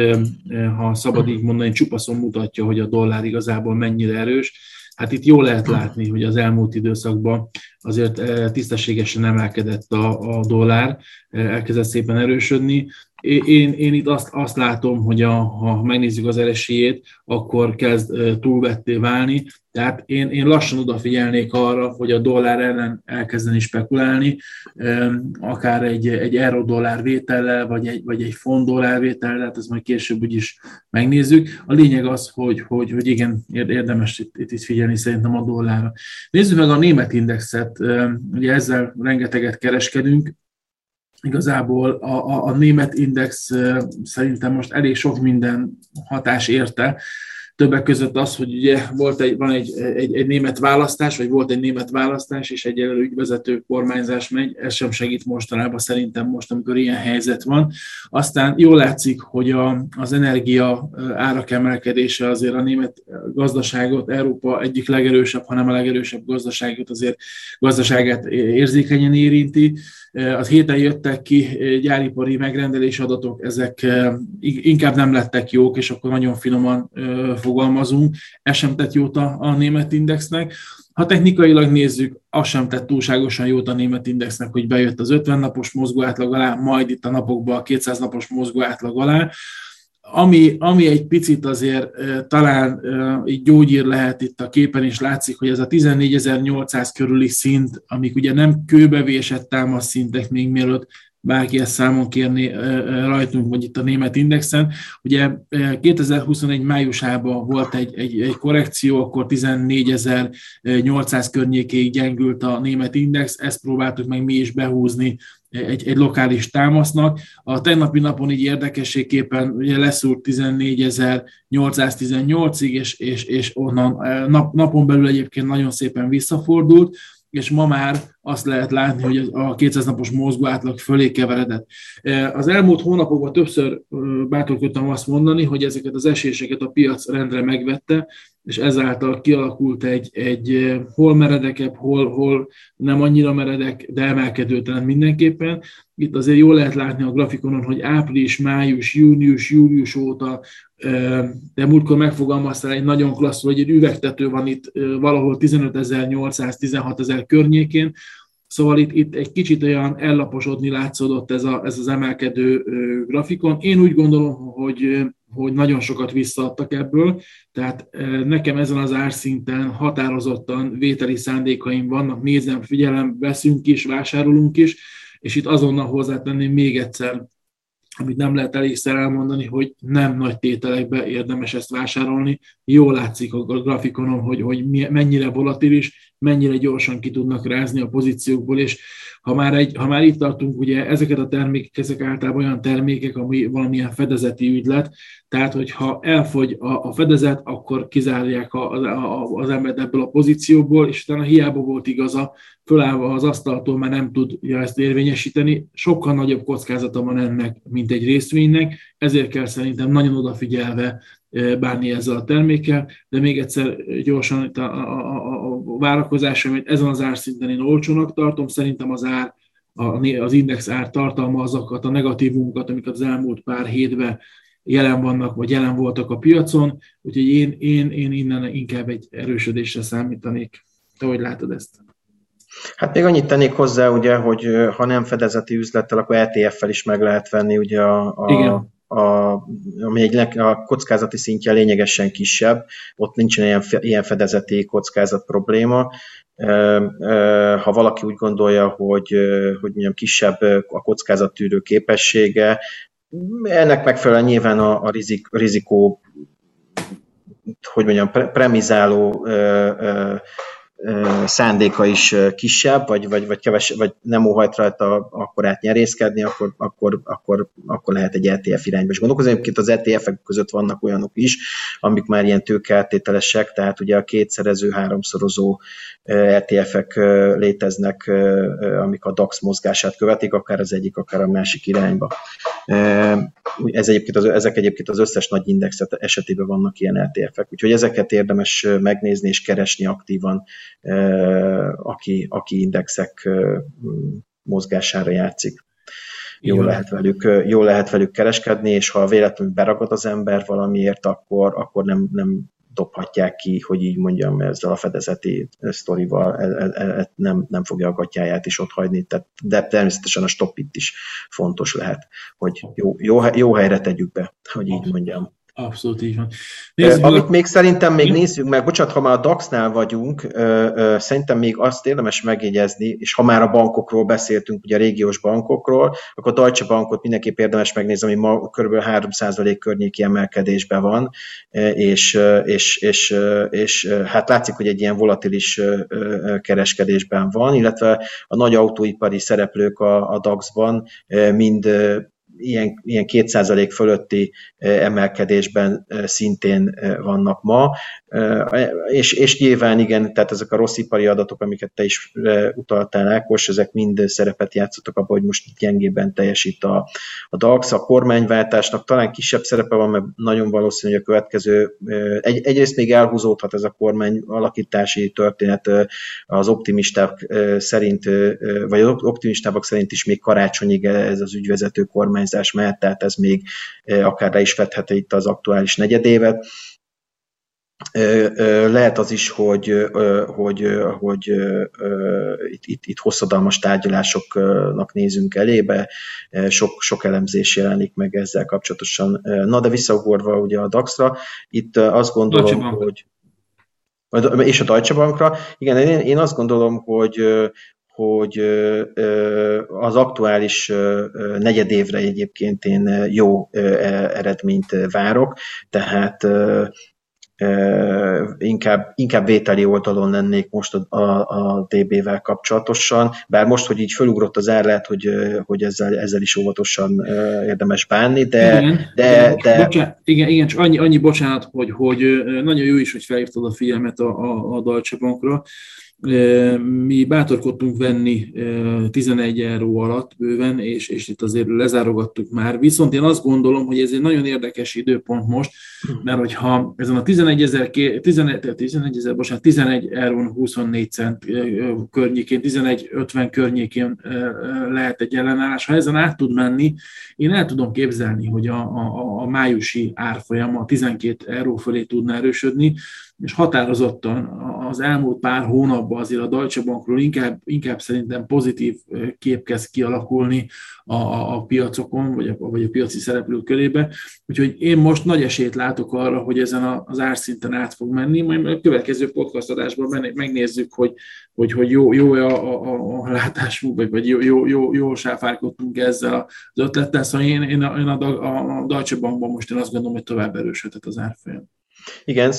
Speaker 1: ha szabad így mondani, csupaszon mutatja, hogy a dollár igazából mennyire erős. Hát itt jól lehet látni, hogy az elmúlt időszakban azért tisztességesen emelkedett a, a dollár, elkezdett szépen erősödni. Én, én itt azt, azt látom, hogy a, ha megnézzük az eresélyét, akkor kezd túlvetté válni, tehát én, én lassan odafigyelnék arra, hogy a dollár ellen elkezdeni spekulálni, akár egy, egy euró-dollár vétellel, vagy egy, vagy egy font-dollár vétellel, tehát ezt majd később úgyis megnézzük. A lényeg az, hogy, hogy, hogy igen, érdemes itt, itt, itt figyelni szerintem a dollárra. Nézzük meg a német indexet, ugye ezzel rengeteget kereskedünk. Igazából a, a, a német index szerintem most elég sok minden hatás érte, Többek között az, hogy ugye volt egy, van egy, egy, egy német választás, vagy volt egy német választás, és egy ügyvezető kormányzás megy, ez sem segít mostanában szerintem most, amikor ilyen helyzet van. Aztán jól látszik, hogy a, az energia árak emelkedése azért a német gazdaságot, Európa egyik legerősebb, hanem a legerősebb gazdaságot azért gazdaságát érzékenyen érinti. Az héten jöttek ki gyáripari megrendelés adatok, ezek inkább nem lettek jók, és akkor nagyon finoman fogalmazunk, ez sem tett jót a, a német indexnek. Ha technikailag nézzük, az sem tett túlságosan jót a német indexnek, hogy bejött az 50 napos mozgó átlag alá, majd itt a napokban a 200 napos mozgó átlag alá. Ami, ami egy picit azért talán így gyógyír lehet itt a képen is látszik, hogy ez a 14.800 körüli szint, amik ugye nem kőbevésett támasz szintek még mielőtt bárki ezt számon kérni rajtunk, vagy itt a német indexen. Ugye 2021 májusában volt egy, egy, egy korrekció, akkor 14.800 környékéig gyengült a német index, ezt próbáltuk meg mi is behúzni egy, egy lokális támasznak. A tegnapi napon így érdekességképpen ugye leszúrt 14.818-ig, és, és, és onnan nap, napon belül egyébként nagyon szépen visszafordult és ma már azt lehet látni, hogy a 200 napos mozgó átlag fölé keveredett. Az elmúlt hónapokban többször bátorkodtam azt mondani, hogy ezeket az eséseket a piac rendre megvette, és ezáltal kialakult egy, egy hol meredekebb, hol, hol nem annyira meredek, de emelkedő trend mindenképpen. Itt azért jól lehet látni a grafikonon, hogy április, május, június, július óta, de múltkor megfogalmaztál egy nagyon klassz, hogy egy üvegtető van itt valahol 15.800-16 ezer környékén, Szóval itt, itt egy kicsit olyan ellaposodni látszódott ez, a, ez az emelkedő grafikon. Én úgy gondolom, hogy hogy nagyon sokat visszaadtak ebből, tehát nekem ezen az árszinten határozottan vételi szándékaim vannak, nézem, figyelem, veszünk is, vásárolunk is, és itt azonnal hozzátenném még egyszer, amit nem lehet elégszer elmondani, hogy nem nagy tételekbe érdemes ezt vásárolni. Jól látszik a grafikonon, hogy, hogy mennyire volatilis, mennyire gyorsan ki tudnak rázni a pozíciókból, és ha már, egy, ha már itt tartunk, ugye ezeket a termékek, ezek általában olyan termékek, ami valamilyen fedezeti ügylet, tehát hogyha elfogy a, a fedezet, akkor kizárják a, a, az embert ebből a pozícióból, és utána hiába volt igaza, fölállva az asztaltól már nem tudja ezt érvényesíteni. Sokkal nagyobb kockázata van ennek, mint egy részvénynek, ezért kell szerintem nagyon odafigyelve bánni ezzel a termékkel, de még egyszer gyorsan itt a, a, a, a várakozás, amit ezen az árszinten én olcsónak tartom, szerintem az ár, az index ár tartalma azokat a negatívumokat, amiket az elmúlt pár hétben jelen vannak, vagy jelen voltak a piacon, úgyhogy én, én, én innen inkább egy erősödésre számítanék. Te hogy látod ezt?
Speaker 2: Hát még annyit tennék hozzá, ugye, hogy ha nem fedezeti üzlettel, akkor ETF-fel is meg lehet venni ugye a, a, Igen a, ami egy a kockázati szintje lényegesen kisebb, ott nincsen ilyen, ilyen fedezeti kockázat probléma. Ha valaki úgy gondolja, hogy, hogy mondjam, kisebb a kockázattűrő képessége, ennek megfelelően nyilván a, a rizik, rizikó hogy mondjam, premizáló szándéka is kisebb, vagy, vagy, vagy, keves, vagy nem óhajt rajta át nyerészkedni, akkor, akkor, akkor, akkor lehet egy ETF irányba is gondolkozni. Egyébként az ETF-ek között vannak olyanok is, amik már ilyen tőkeáttételesek, tehát ugye a kétszerező, háromszorozó ETF-ek léteznek, amik a DAX mozgását követik, akár az egyik, akár a másik irányba. Ez egyébként az, ezek egyébként az összes nagy indexet esetében vannak ilyen ETF-ek, úgyhogy ezeket érdemes megnézni és keresni aktívan, aki, aki indexek mozgására játszik. Jó lehet, velük, jó lehet velük kereskedni, és ha véletlenül beragad az ember valamiért, akkor, akkor nem, nem dobhatják ki, hogy így mondjam, ezzel a fedezeti sztorival e, e, e, nem, nem fogja a gatyáját is ott hagyni, tehát, de természetesen a stop itt is fontos lehet, hogy jó, jó, jó helyre tegyük be, hogy így mondjam.
Speaker 1: Abszolút így van.
Speaker 2: Nézzük, Amit még szerintem még nézzük meg, bocsánat, ha már a DAX-nál vagyunk, szerintem még azt érdemes megjegyezni, és ha már a bankokról beszéltünk, ugye a régiós bankokról, akkor a Deutsche Bankot mindenképp érdemes megnézni, ami ma kb. 3% környéki emelkedésben van, és, és, és, és hát látszik, hogy egy ilyen volatilis kereskedésben van, illetve a nagy autóipari szereplők a, a DAX-ban mind ilyen, ilyen 2% fölötti emelkedésben szintén vannak ma, és, és nyilván igen, tehát ezek a rossz ipari adatok, amiket te is utaltál, Ákos, ezek mind szerepet játszottak abban, hogy most gyengében teljesít a, a DAX. A kormányváltásnak talán kisebb szerepe van, mert nagyon valószínű, hogy a következő, egy, egyrészt még elhúzódhat ez a kormány alakítási történet az optimisták szerint, vagy az optimistábbak szerint is még karácsonyig ez az ügyvezető kormányzás mehet, tehát ez még akár le is fedheti itt az aktuális negyedévet. Lehet az is, hogy, hogy, hogy itt, itt, itt hosszadalmas tárgyalásoknak nézünk elébe, sok, sok elemzés jelenik meg ezzel kapcsolatosan. Na, de visszaugorva ugye a DAX-ra, itt azt gondolom, hogy és a Deutsche Bankra. Igen, én, én azt gondolom, hogy hogy az aktuális negyedévre egyébként én jó eredményt várok, tehát inkább, inkább vételi oldalon lennék most a, a, a DB-vel kapcsolatosan, bár most, hogy így fölugrott az ár, lehet, hogy, hogy ezzel, ezzel is óvatosan érdemes bánni, de...
Speaker 1: Igen,
Speaker 2: de,
Speaker 1: de, bocsánat, igen, igen, csak annyi, annyi bocsánat, hogy, hogy nagyon jó is, hogy felhívtad a figyelmet a, a, a Deutsche Bankra, mi bátorkodtunk venni 11 euró alatt bőven, és, és itt azért lezárogattuk már. Viszont én azt gondolom, hogy ez egy nagyon érdekes időpont most, mert hogyha ezen a 11 ezer, 11, 11 ezer, bocsánat, 11 euró 24 cent környékén, 11,50 környékén lehet egy ellenállás, ha ezen át tud menni, én el tudom képzelni, hogy a, a, a májusi árfolyam a 12 euró fölé tudna erősödni, és határozottan az elmúlt pár hónapban azért a Deutsche Bankról inkább, inkább szerintem pozitív kép kezd kialakulni a, a, a piacokon, vagy a, vagy a piaci szereplők körébe. Úgyhogy én most nagy esélyt látok arra, hogy ezen az árszinten át fog menni, majd a következő podcast adásban megnézzük, hogy, hogy, hogy jó, jó a, a, a látásunk, vagy, vagy jó, jó, jó, jól sáfárkodtunk ezzel az ötlettel. Szóval én, én, a, én a, a Deutsche Bankban most én azt gondolom, hogy tovább erősödhet az árfolyam.
Speaker 2: Igen,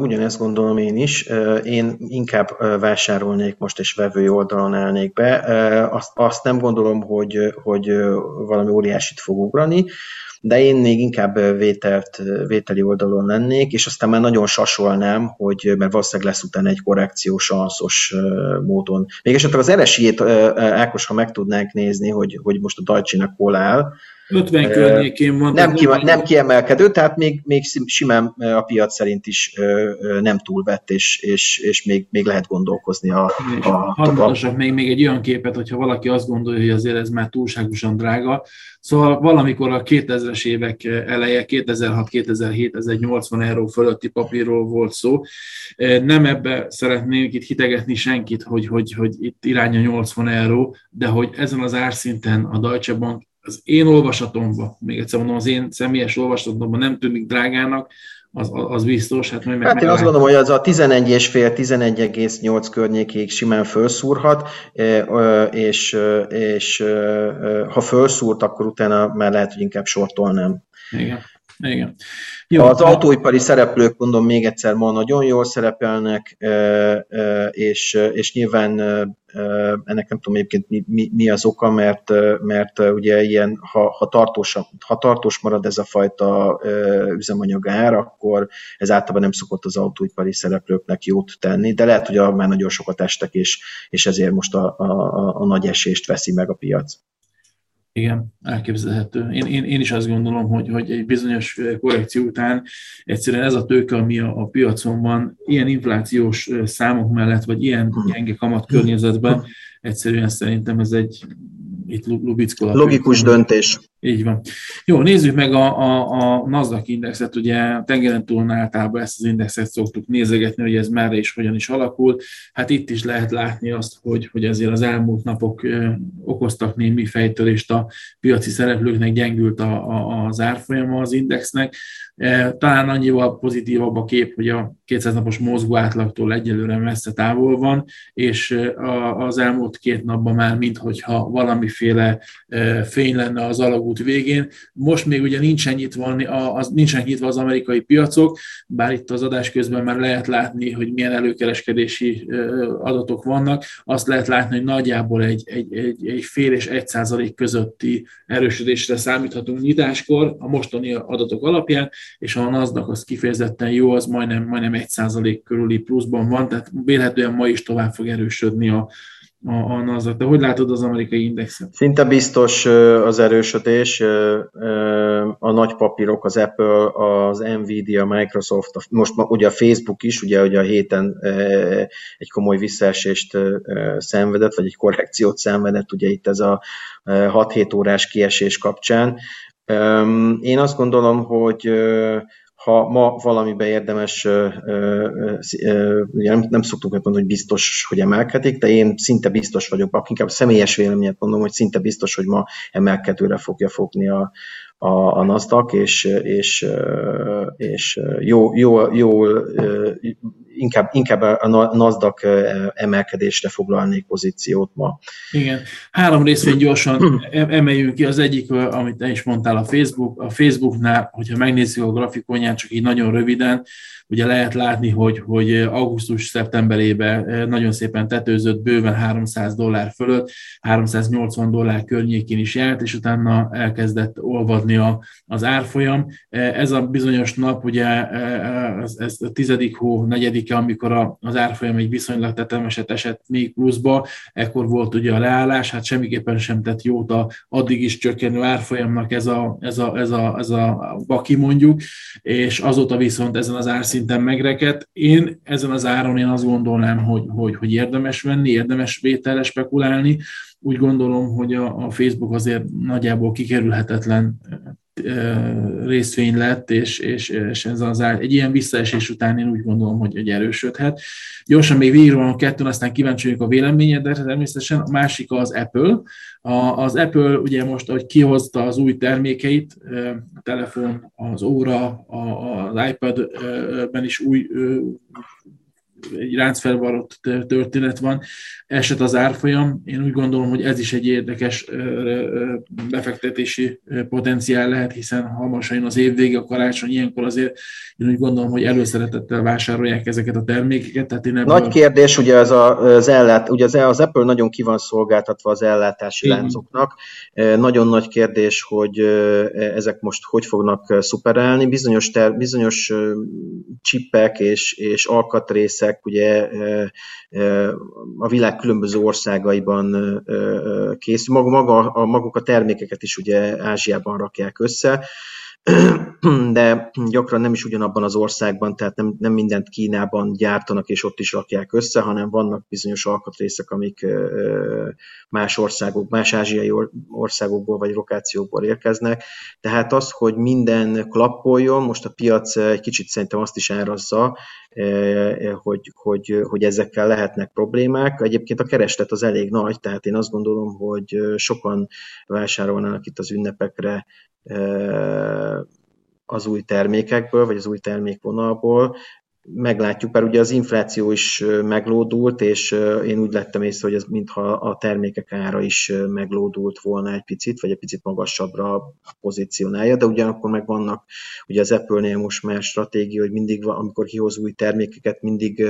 Speaker 2: ugyanezt gondolom én is. Én inkább vásárolnék most, és vevői oldalon állnék be. Azt, azt nem gondolom, hogy, hogy valami óriásit fog ugrani, de én még inkább vételt, vételi oldalon lennék, és aztán már nagyon sasolnám, hogy mert valószínűleg lesz utána egy korrekció sanszos módon. Még esetleg az RSI-ét, Ákos, ha meg tudnánk nézni, hogy, hogy most a Dajcsinak hol áll,
Speaker 1: 50 környékén van.
Speaker 2: Nem, ki, nem kiemelkedő, tehát még, még simán a piac szerint is nem túlvett, és, és, és még, még lehet gondolkozni a... a,
Speaker 1: Hadd a... még, még egy olyan képet, hogyha valaki azt gondolja, hogy azért ez már túlságosan drága. Szóval valamikor a 2000-es évek eleje, 2006-2007, ez egy 80 euró fölötti papírról volt szó. Nem ebbe szeretnék itt hitegetni senkit, hogy, hogy, hogy itt iránya 80 euró, de hogy ezen az árszinten a Deutsche Bank az én olvasatomban, még egyszer mondom, az én személyes olvasatomban nem tűnik drágának, az, az biztos.
Speaker 2: Hát, majd hát én azt gondolom, hogy az a 11,5-11,8 környékéig simán felszúrhat, és, és ha felszúrt, akkor utána már lehet, hogy inkább sortolnám.
Speaker 1: Igen. Igen.
Speaker 2: Jó, az autóipari szereplők, mondom még egyszer, ma nagyon jól szerepelnek, és, és nyilván ennek nem tudom egyébként mi, mi, mi az oka, mert, mert ugye ilyen, ha, ha, tartós, ha tartós marad ez a fajta üzemanyag ár, akkor ez általában nem szokott az autóipari szereplőknek jót tenni, de lehet, hogy már nagyon sokat estek, és, és ezért most a, a, a, a nagy esést veszi meg a piac.
Speaker 1: Igen, elképzelhető. Én, én, én is azt gondolom, hogy, hogy egy bizonyos korrekció után egyszerűen ez a tőke, ami a, a piacon van, ilyen inflációs számok mellett, vagy ilyen gyenge kamat környezetben, egyszerűen szerintem ez egy itt lubickolak.
Speaker 2: Logikus döntés.
Speaker 1: Így van. Jó, nézzük meg a, a, a NASDAQ indexet, ugye tengeren túl általában ezt az indexet szoktuk nézegetni, hogy ez merre és hogyan is alakul. Hát itt is lehet látni azt, hogy, hogy azért az elmúlt napok ö, okoztak némi fejtörést a piaci szereplőknek, gyengült a, a, az árfolyama az indexnek. Talán annyival pozitívabb a kép, hogy a 200 napos mozgó átlagtól egyelőre messze távol van, és az elmúlt két napban már minthogyha valamiféle fény lenne az alagút végén. Most még ugye nincsen nyitva, az, nincsenek nyitva az amerikai piacok, bár itt az adás közben már lehet látni, hogy milyen előkereskedési adatok vannak. Azt lehet látni, hogy nagyjából egy, egy, egy, egy fél és egy százalék közötti erősödésre számíthatunk nyitáskor a mostani adatok alapján, és a NASDAQ az kifejezetten jó, az majdnem, majdnem egy százalék körüli pluszban van, tehát vélhetően ma is tovább fog erősödni a, a, a NASDAQ. De hogy látod az amerikai indexet?
Speaker 2: Szinte biztos az erősödés. A nagy papírok, az Apple, az Nvidia, Microsoft, most ugye a Facebook is, ugye, ugye a héten egy komoly visszaesést szenvedett, vagy egy korrekciót szenvedett, ugye itt ez a 6-7 órás kiesés kapcsán. Én azt gondolom, hogy ha ma valamibe érdemes, nem, nem szoktunk mondani, hogy biztos, hogy emelkedik, de én szinte biztos vagyok, inkább személyes véleményet mondom, hogy szinte biztos, hogy ma emelkedőre fogja fogni a, a, a NASDAQ, és, és, és jó, jó, jó inkább, inkább a NASDAQ emelkedésre foglalnék pozíciót ma.
Speaker 1: Igen. Három részvény gyorsan emeljünk ki. Az egyik, amit te is mondtál, a Facebook. A Facebooknál, hogyha megnézzük a grafikonját, csak így nagyon röviden, ugye lehet látni, hogy, hogy augusztus-szeptemberében nagyon szépen tetőzött, bőven 300 dollár fölött, 380 dollár környékén is járt, és utána elkezdett olvadni a, az árfolyam. Ez a bizonyos nap, ugye ez, ez a tizedik hó, negyedik évadja, amikor az árfolyam egy viszonylag tetemeset esett még pluszba, ekkor volt ugye a leállás, hát semmiképpen sem tett jót a addig is csökkenő árfolyamnak ez a, ez a, ez a, ez a baki mondjuk, és azóta viszont ezen az árszinten megrekedt. Én ezen az áron én azt gondolnám, hogy, hogy, hogy érdemes venni, érdemes vételre spekulálni, úgy gondolom, hogy a, a Facebook azért nagyjából kikerülhetetlen részvény lett, és, és, és ez az egy ilyen visszaesés után én úgy gondolom, hogy, hogy erősödhet. Gyorsan még végül a kettőn, aztán kíváncsi vagyok a véleményedre, természetesen. A másik az Apple. A, az Apple ugye most, ahogy kihozta az új termékeit, a telefon, az óra, az iPad-ben is új egy ráncfelvarott történet van, eset az árfolyam. Én úgy gondolom, hogy ez is egy érdekes befektetési potenciál lehet, hiszen hamarosan jön az év vége, a karácsony, ilyenkor azért én úgy gondolom, hogy előszeretettel vásárolják ezeket a termékeket. Tehát én
Speaker 2: ebből... Nagy kérdés, ugye az, a, az, ellát, ugye az, az Apple nagyon ki van szolgáltatva az ellátási Igen. láncoknak. Nagyon nagy kérdés, hogy ezek most hogy fognak szuperelni. Bizonyos, ter, bizonyos csippek és, és alkatrészek ugye a világ különböző országaiban készül. Maga, a, maguk a termékeket is ugye Ázsiában rakják össze, [clears throat] de gyakran nem is ugyanabban az országban, tehát nem, nem mindent Kínában gyártanak és ott is rakják össze, hanem vannak bizonyos alkatrészek, amik más országok, más ázsiai országokból vagy lokációkból érkeznek. Tehát az, hogy minden klappoljon, most a piac egy kicsit szerintem azt is árazza, hogy, hogy, hogy ezekkel lehetnek problémák. Egyébként a kereslet az elég nagy, tehát én azt gondolom, hogy sokan vásárolnának itt az ünnepekre az új termékekből, vagy az új termékvonalból, meglátjuk, mert ugye az infláció is meglódult, és én úgy lettem észre, hogy ez mintha a termékek ára is meglódult volna egy picit, vagy egy picit magasabbra pozícionálja, de ugyanakkor meg vannak, ugye az Apple-nél most már stratégia, hogy mindig, amikor kihoz új termékeket, mindig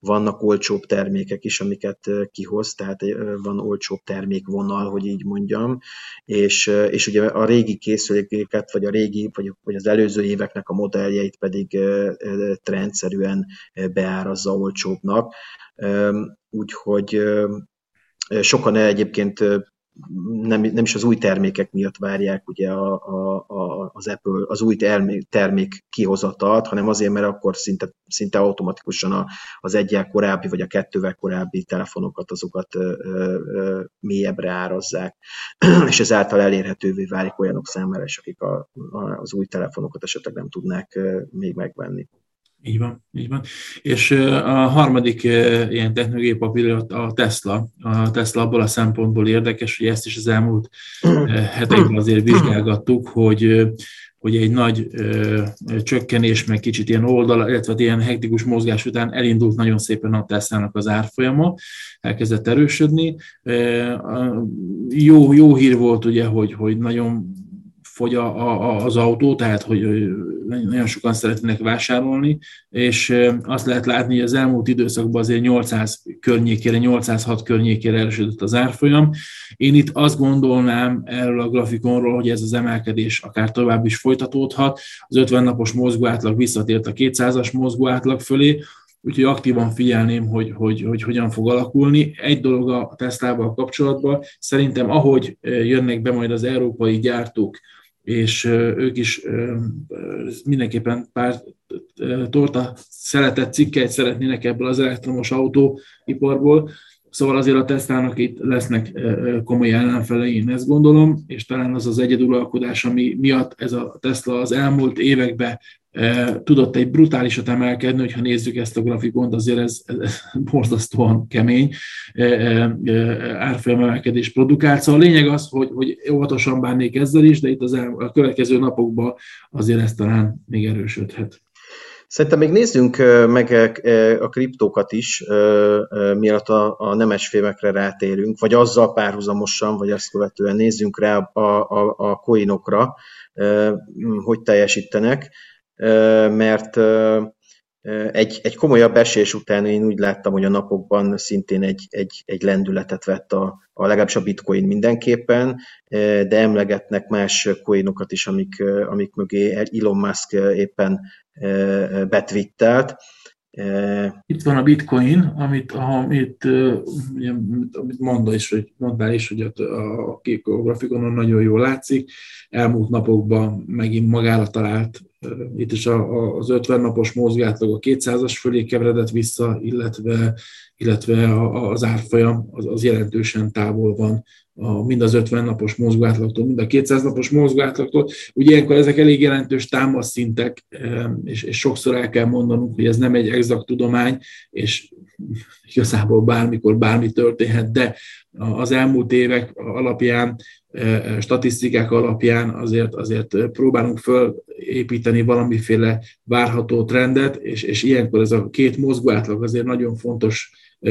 Speaker 2: vannak olcsóbb termékek is, amiket kihoz, tehát van olcsóbb termékvonal, hogy így mondjam, és, és ugye a régi készülékeket, vagy a régi, vagy, vagy az előző éveknek a modelljeit pedig trendszerű egyszerűen beárazza olcsóbbnak. Úgyhogy sokan egyébként nem, nem is az új termékek miatt várják ugye a, a, a, az Apple az új termék, termék kihozatalt, hanem azért, mert akkor szinte, szinte automatikusan a, az egyel korábbi, vagy a kettővel korábbi telefonokat, azokat ö, ö, mélyebbre árazzák, [clears throat] és ezáltal elérhetővé válik olyanok számára is, akik a, a, az új telefonokat esetleg nem tudnák még megvenni.
Speaker 1: Így van, így van. És a harmadik ilyen technológiai papír a Tesla. A Tesla abból a szempontból érdekes, hogy ezt is az elmúlt hetekben azért vizsgálgattuk, hogy hogy egy nagy ö, csökkenés, meg kicsit ilyen oldal, illetve ilyen hektikus mozgás után elindult nagyon szépen a Tesla-nak az árfolyama, elkezdett erősödni. Jó, jó hír volt ugye, hogy, hogy nagyon fogy a, a, az autó, tehát hogy nagyon sokan szeretnének vásárolni, és azt lehet látni, hogy az elmúlt időszakban azért 800 környékére, 806 környékére erősödött az árfolyam. Én itt azt gondolnám erről a grafikonról, hogy ez az emelkedés akár tovább is folytatódhat. Az 50 napos mozgóátlag visszatért a 200-as mozgóátlag fölé, úgyhogy aktívan figyelném, hogy, hogy, hogy hogyan fog alakulni. Egy dolog a Teslával kapcsolatban, szerintem ahogy jönnek be majd az európai gyártók és ők is mindenképpen pár torta szeretett cikkeit szeretnének ebből az elektromos autóiparból, Szóval azért a Tesla-nak itt lesznek komoly ellenfelei, én ezt gondolom, és talán az az egyeduralkodás, ami miatt ez a Tesla az elmúlt években tudott egy brutálisat emelkedni, hogyha nézzük ezt a grafikont, azért ez, ez borzasztóan kemény árfolyamemelkedés produkált. Szóval a lényeg az, hogy, hogy óvatosan bánnék ezzel is, de itt az el, a következő napokban azért ez talán még erősödhet.
Speaker 2: Szerintem még nézzünk meg a kriptókat is, mielőtt a, a nemes fémekre rátérünk, vagy azzal párhuzamosan, vagy azt követően nézzünk rá a, a, a coinokra, hogy teljesítenek mert egy, egy komolyabb esés után én úgy láttam, hogy a napokban szintén egy, egy, egy lendületet vett a, a legalábbis a bitcoin mindenképpen, de emlegetnek más coinokat is, amik, amik mögé Elon Musk éppen betvittelt.
Speaker 1: Itt van a bitcoin, amit, amit, amit mondta is, hogy, mondtál is, hogy a, a kék grafikonon nagyon jól látszik. Elmúlt napokban megint magára talált itt is az 50 napos mozgátlag a 200-as fölé keveredett vissza, illetve, illetve az árfolyam az, az jelentősen távol van a, mind az 50 napos mozgátlagtól, mind a 200 napos mozgátlagtól. Ugye ilyenkor ezek elég jelentős támaszszintek, és, és sokszor el kell mondanunk, hogy ez nem egy exakt tudomány, és igazából bármikor bármi történhet, de az elmúlt évek alapján, statisztikák alapján azért, azért próbálunk fölépíteni valamiféle várható trendet, és, és ilyenkor ez a két mozgóátlag azért nagyon fontos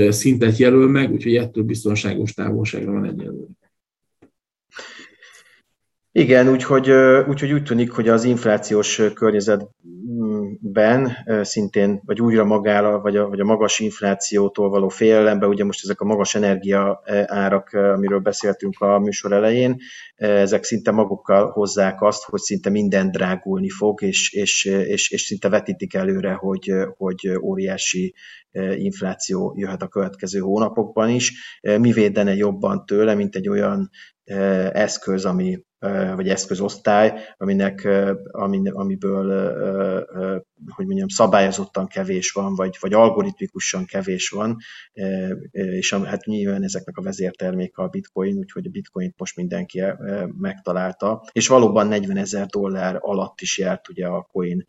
Speaker 1: szintet jelöl meg, úgyhogy ettől biztonságos távolságra van egyelőre.
Speaker 2: Igen, úgyhogy, úgyhogy úgy tűnik, hogy az inflációs környezetben szintén, vagy újra magára, vagy a, vagy a magas inflációtól való félelemben, ugye most ezek a magas energia árak, amiről beszéltünk a műsor elején, ezek szinte magukkal hozzák azt, hogy szinte minden drágulni fog, és, és, és, és szinte vetítik előre, hogy, hogy óriási infláció jöhet a következő hónapokban is. Mi védene jobban tőle, mint egy olyan eszköz, ami vagy eszközosztály, aminek, amiből, hogy mondjam, szabályozottan kevés van, vagy, vagy algoritmikusan kevés van, és hát nyilván ezeknek a vezérterméke a bitcoin, úgyhogy a bitcoint most mindenki megtalálta, és valóban 40 ezer dollár alatt is járt ugye a coin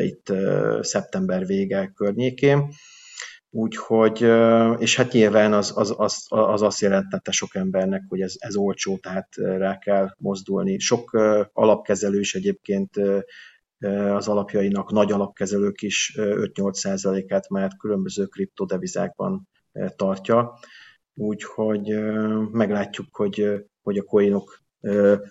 Speaker 2: itt szeptember vége környékén. Úgyhogy, és hát nyilván az, az, az, az azt jelentette sok embernek, hogy ez, ez olcsó, tehát rá kell mozdulni. Sok alapkezelő is egyébként az alapjainak, nagy alapkezelők is 5-8%-át már különböző kriptodevizákban tartja. Úgyhogy meglátjuk, hogy, hogy a coinok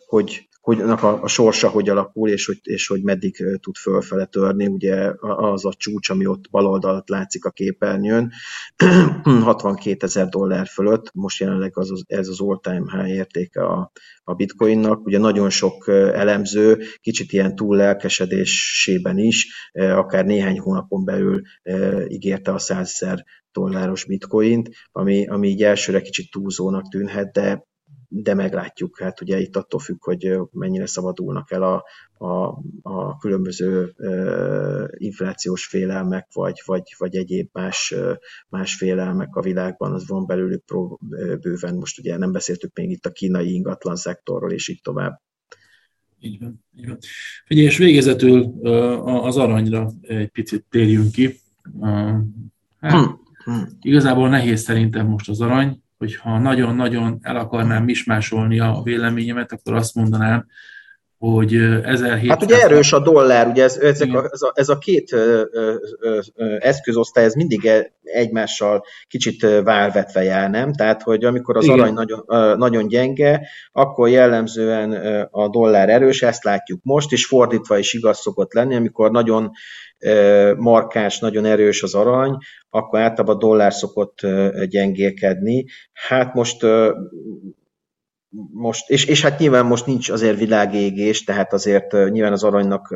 Speaker 2: hogy hogy a, a sorsa hogy alakul, és hogy, és hogy meddig tud fölfele törni. Ugye az a csúcs, ami ott bal látszik a képernyőn, [clears throat] 62 ezer dollár fölött, most jelenleg az, ez az all-time high értéke a, a bitcoinnak. Ugye nagyon sok elemző, kicsit ilyen túl lelkesedésében is, akár néhány hónapon belül ígérte a 100 ezer dolláros bitcoint, ami, ami így elsőre kicsit túlzónak tűnhet, de de meglátjuk. Hát ugye itt attól függ, hogy mennyire szabadulnak el a, a, a különböző uh, inflációs félelmek, vagy, vagy, vagy egyéb más, más félelmek a világban, az van belőlük bőven. Most ugye nem beszéltük még itt a kínai ingatlan szektorról, és így tovább.
Speaker 1: Így van, így van. Figyelj, és végezetül az aranyra egy picit térjünk ki. Hát, hm. hm. Igazából nehéz szerintem most az arany, hogyha nagyon-nagyon el akarnám mismásolni a véleményemet, akkor azt mondanám, hogy 1700...
Speaker 2: Hát ugye erős a dollár, ugye ez, ezek a, ez, a, ez a két ö, ö, ö, eszközosztály, ez mindig e, egymással kicsit válvetve jár, nem? Tehát, hogy amikor az Igen. arany nagyon, ö, nagyon gyenge, akkor jellemzően a dollár erős, ezt látjuk most, és fordítva is igaz szokott lenni, amikor nagyon markás, nagyon erős az arany, akkor általában a dollár szokott gyengélkedni. Hát most most, és, és hát nyilván most nincs azért világégés, tehát azért nyilván az aranynak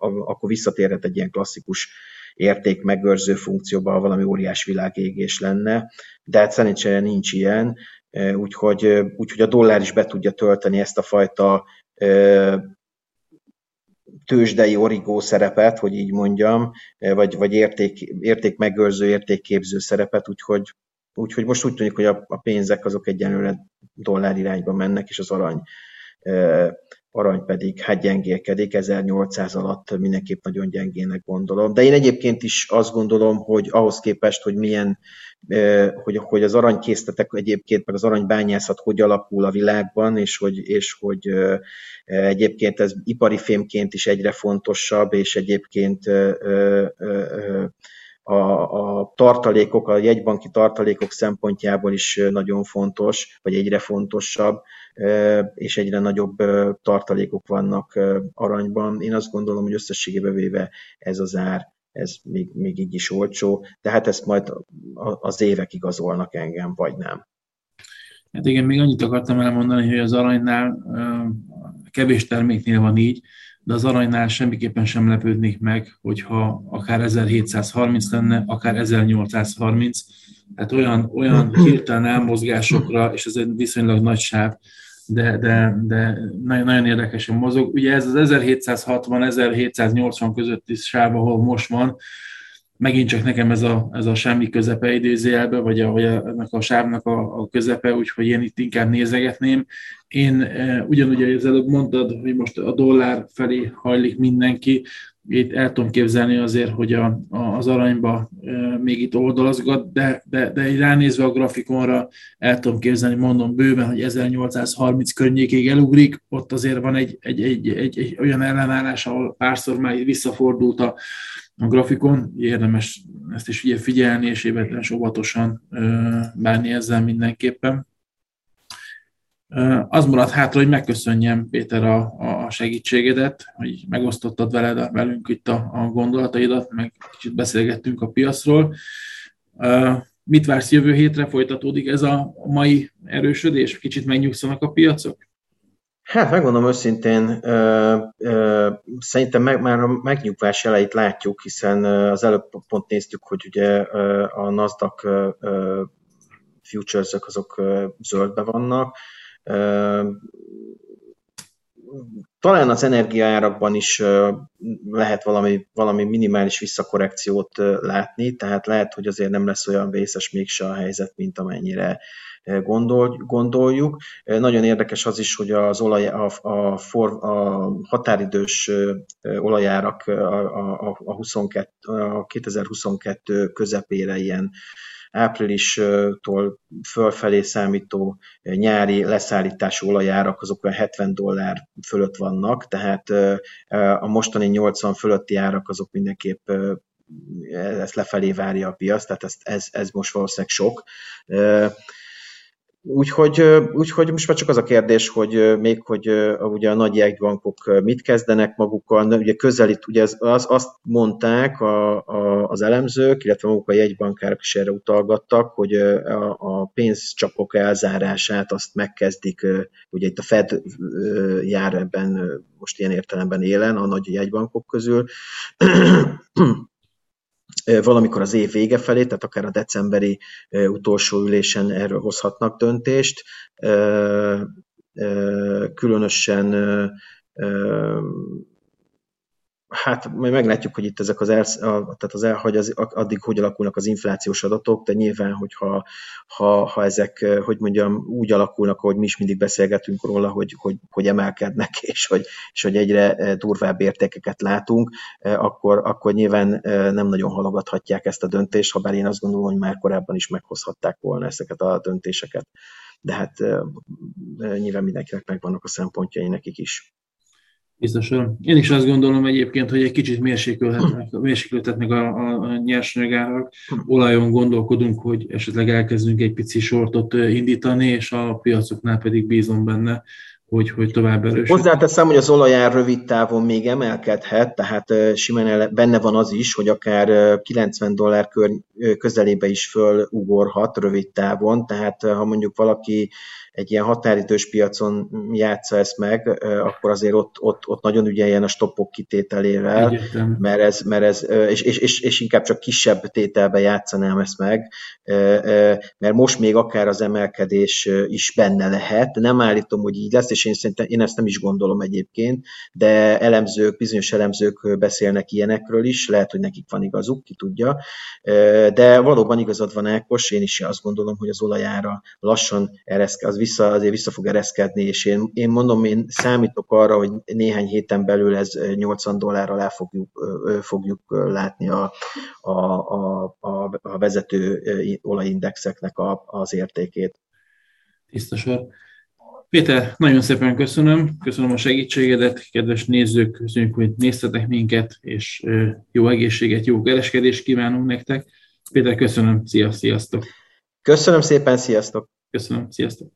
Speaker 2: akkor visszatérhet egy ilyen klasszikus érték megőrző funkcióba, ha valami óriás világégés lenne, de hát szerencsére nincs ilyen, úgyhogy, úgyhogy a dollár is be tudja tölteni ezt a fajta tőzsdei origó szerepet, hogy így mondjam, vagy, vagy érték, érték megőrző, értékképző szerepet, úgyhogy, úgyhogy most úgy tűnik, hogy a, a pénzek azok egyenlőre dollár irányba mennek, és az arany, arany pedig hát gyengélkedik, 1800 alatt mindenképp nagyon gyengének gondolom. De én egyébként is azt gondolom, hogy ahhoz képest, hogy milyen, hogy, hogy az aranykészletek egyébként, meg az aranybányászat hogy alakul a világban, és hogy, és hogy egyébként ez ipari fémként is egyre fontosabb, és egyébként a, a tartalékok, a jegybanki tartalékok szempontjából is nagyon fontos, vagy egyre fontosabb, és egyre nagyobb tartalékok vannak aranyban. Én azt gondolom, hogy összességében véve ez az ár, ez még, még így is olcsó, de hát ezt majd az évek igazolnak engem, vagy nem.
Speaker 1: Hát igen, még annyit akartam elmondani, hogy az aranynál kevés terméknél van így, de az aranynál semmiképpen sem lepődnék meg, hogyha akár 1730 lenne, akár 1830, tehát olyan, olyan hirtelen elmozgásokra, és ez egy viszonylag nagy sáv, de, de, de nagyon, nagyon érdekesen mozog. Ugye ez az 1760-1780 közötti sáv, ahol most van, megint csak nekem ez a, ez a semmi közepe idézőjelbe, vagy, a, vagy a, ennek a sávnak a, a közepe, úgyhogy én itt inkább nézegetném. Én e, ugyanúgy, az előbb mondtad, hogy most a dollár felé hajlik mindenki, itt el tudom képzelni azért, hogy a, a, az aranyba e, még itt oldalazgat, de, de, de így ránézve a grafikonra el tudom képzelni, mondom bőven, hogy 1830 környékig elugrik, ott azért van egy, egy, egy, egy, egy olyan ellenállás, ahol párszor már visszafordult a, a grafikon, érdemes ezt is figyelni, és évetlen óvatosan bánni ezzel mindenképpen. Az maradt hátra, hogy megköszönjem Péter a, a segítségedet, hogy megosztottad veled, velünk itt a, a gondolataidat, meg kicsit beszélgettünk a piacról. Mit vársz jövő hétre? Folytatódik ez a mai erősödés? Kicsit megnyugszanak a piacok?
Speaker 2: Hát megmondom őszintén, ö, ö, szerintem meg, már a megnyugvás jeleit látjuk, hiszen az előbb pont néztük, hogy ugye a Nasdaq futures azok zöldbe vannak. Talán az energiaárakban is lehet valami, valami minimális visszakorrekciót látni, tehát lehet, hogy azért nem lesz olyan vészes mégse a helyzet, mint amennyire gondol, gondoljuk. Nagyon érdekes az is, hogy az olaj, a, a, for, a határidős olajárak a, a, a, 22, a 2022 közepére ilyen áprilistól fölfelé számító nyári leszállítású olajárak azok olyan 70 dollár fölött vannak, tehát a mostani 80 fölötti árak azok mindenképp ezt lefelé várja a piac, tehát ez, ez, ez most valószínűleg sok. Úgyhogy, úgyhogy most már csak az a kérdés, hogy még hogy ugye a nagy jegybankok mit kezdenek magukkal, ugye közelít, ugye az, az, azt mondták a, a, az elemzők, illetve maguk a jegybankárok is erre utalgattak, hogy a, a pénzcsapok elzárását azt megkezdik, ugye itt a Fed jár ebben most ilyen értelemben élen a nagy jegybankok közül, valamikor az év vége felé, tehát akár a decemberi utolsó ülésen erről hozhatnak döntést. Különösen Hát majd meglátjuk, hogy itt ezek az, el, a, tehát az, el, hogy az, addig hogy alakulnak az inflációs adatok, de nyilván, hogyha ha, ha ezek, hogy mondjam, úgy alakulnak, ahogy mi is mindig beszélgetünk róla, hogy, hogy, hogy emelkednek, [laughs] és hogy, és hogy egyre durvább értékeket látunk, akkor, akkor nyilván nem nagyon halogathatják ezt a döntést, ha bár én azt gondolom, hogy már korábban is meghozhatták volna ezeket a döntéseket. De hát nyilván mindenkinek megvannak a szempontjai nekik is.
Speaker 1: Biztosan. Én is azt gondolom egyébként, hogy egy kicsit mérséklődhetnek a, a, a nyersanyagárak. Olajon gondolkodunk, hogy esetleg elkezdünk egy pici sortot indítani, és a piacoknál pedig bízom benne, hogy, hogy tovább erősödik.
Speaker 2: Hozzáteszem, hogy az olajár rövid távon még emelkedhet, tehát simán benne van az is, hogy akár 90 dollár kör, közelébe is fölugorhat rövid távon, tehát ha mondjuk valaki egy ilyen határidős piacon játsza ezt meg, akkor azért ott, ott, ott nagyon ügyeljen a stoppok kitételével, Egyetem. mert ez, mert ez és, és, és, és, inkább csak kisebb tételbe játszanám ezt meg, mert most még akár az emelkedés is benne lehet, nem állítom, hogy így lesz, és én szerintem én ezt nem is gondolom egyébként, de elemzők, bizonyos elemzők beszélnek ilyenekről is, lehet, hogy nekik van igazuk, ki tudja, de valóban igazad van Ákos, én is azt gondolom, hogy az olajára lassan ereszke, az vissza, azért vissza fog ereszkedni, és én, én mondom, én számítok arra, hogy néhány héten belül ez 80 dollárral el fogjuk, fogjuk látni a, a, a, a, vezető olajindexeknek a, az értékét.
Speaker 1: Tiszta sor. Péter, nagyon szépen köszönöm, köszönöm a segítségedet, kedves nézők, köszönjük, hogy néztetek minket, és jó egészséget, jó kereskedést kívánunk nektek. Péter, köszönöm, szia, sziasztok!
Speaker 2: Köszönöm szépen, sziasztok!
Speaker 1: Köszönöm, sziasztok!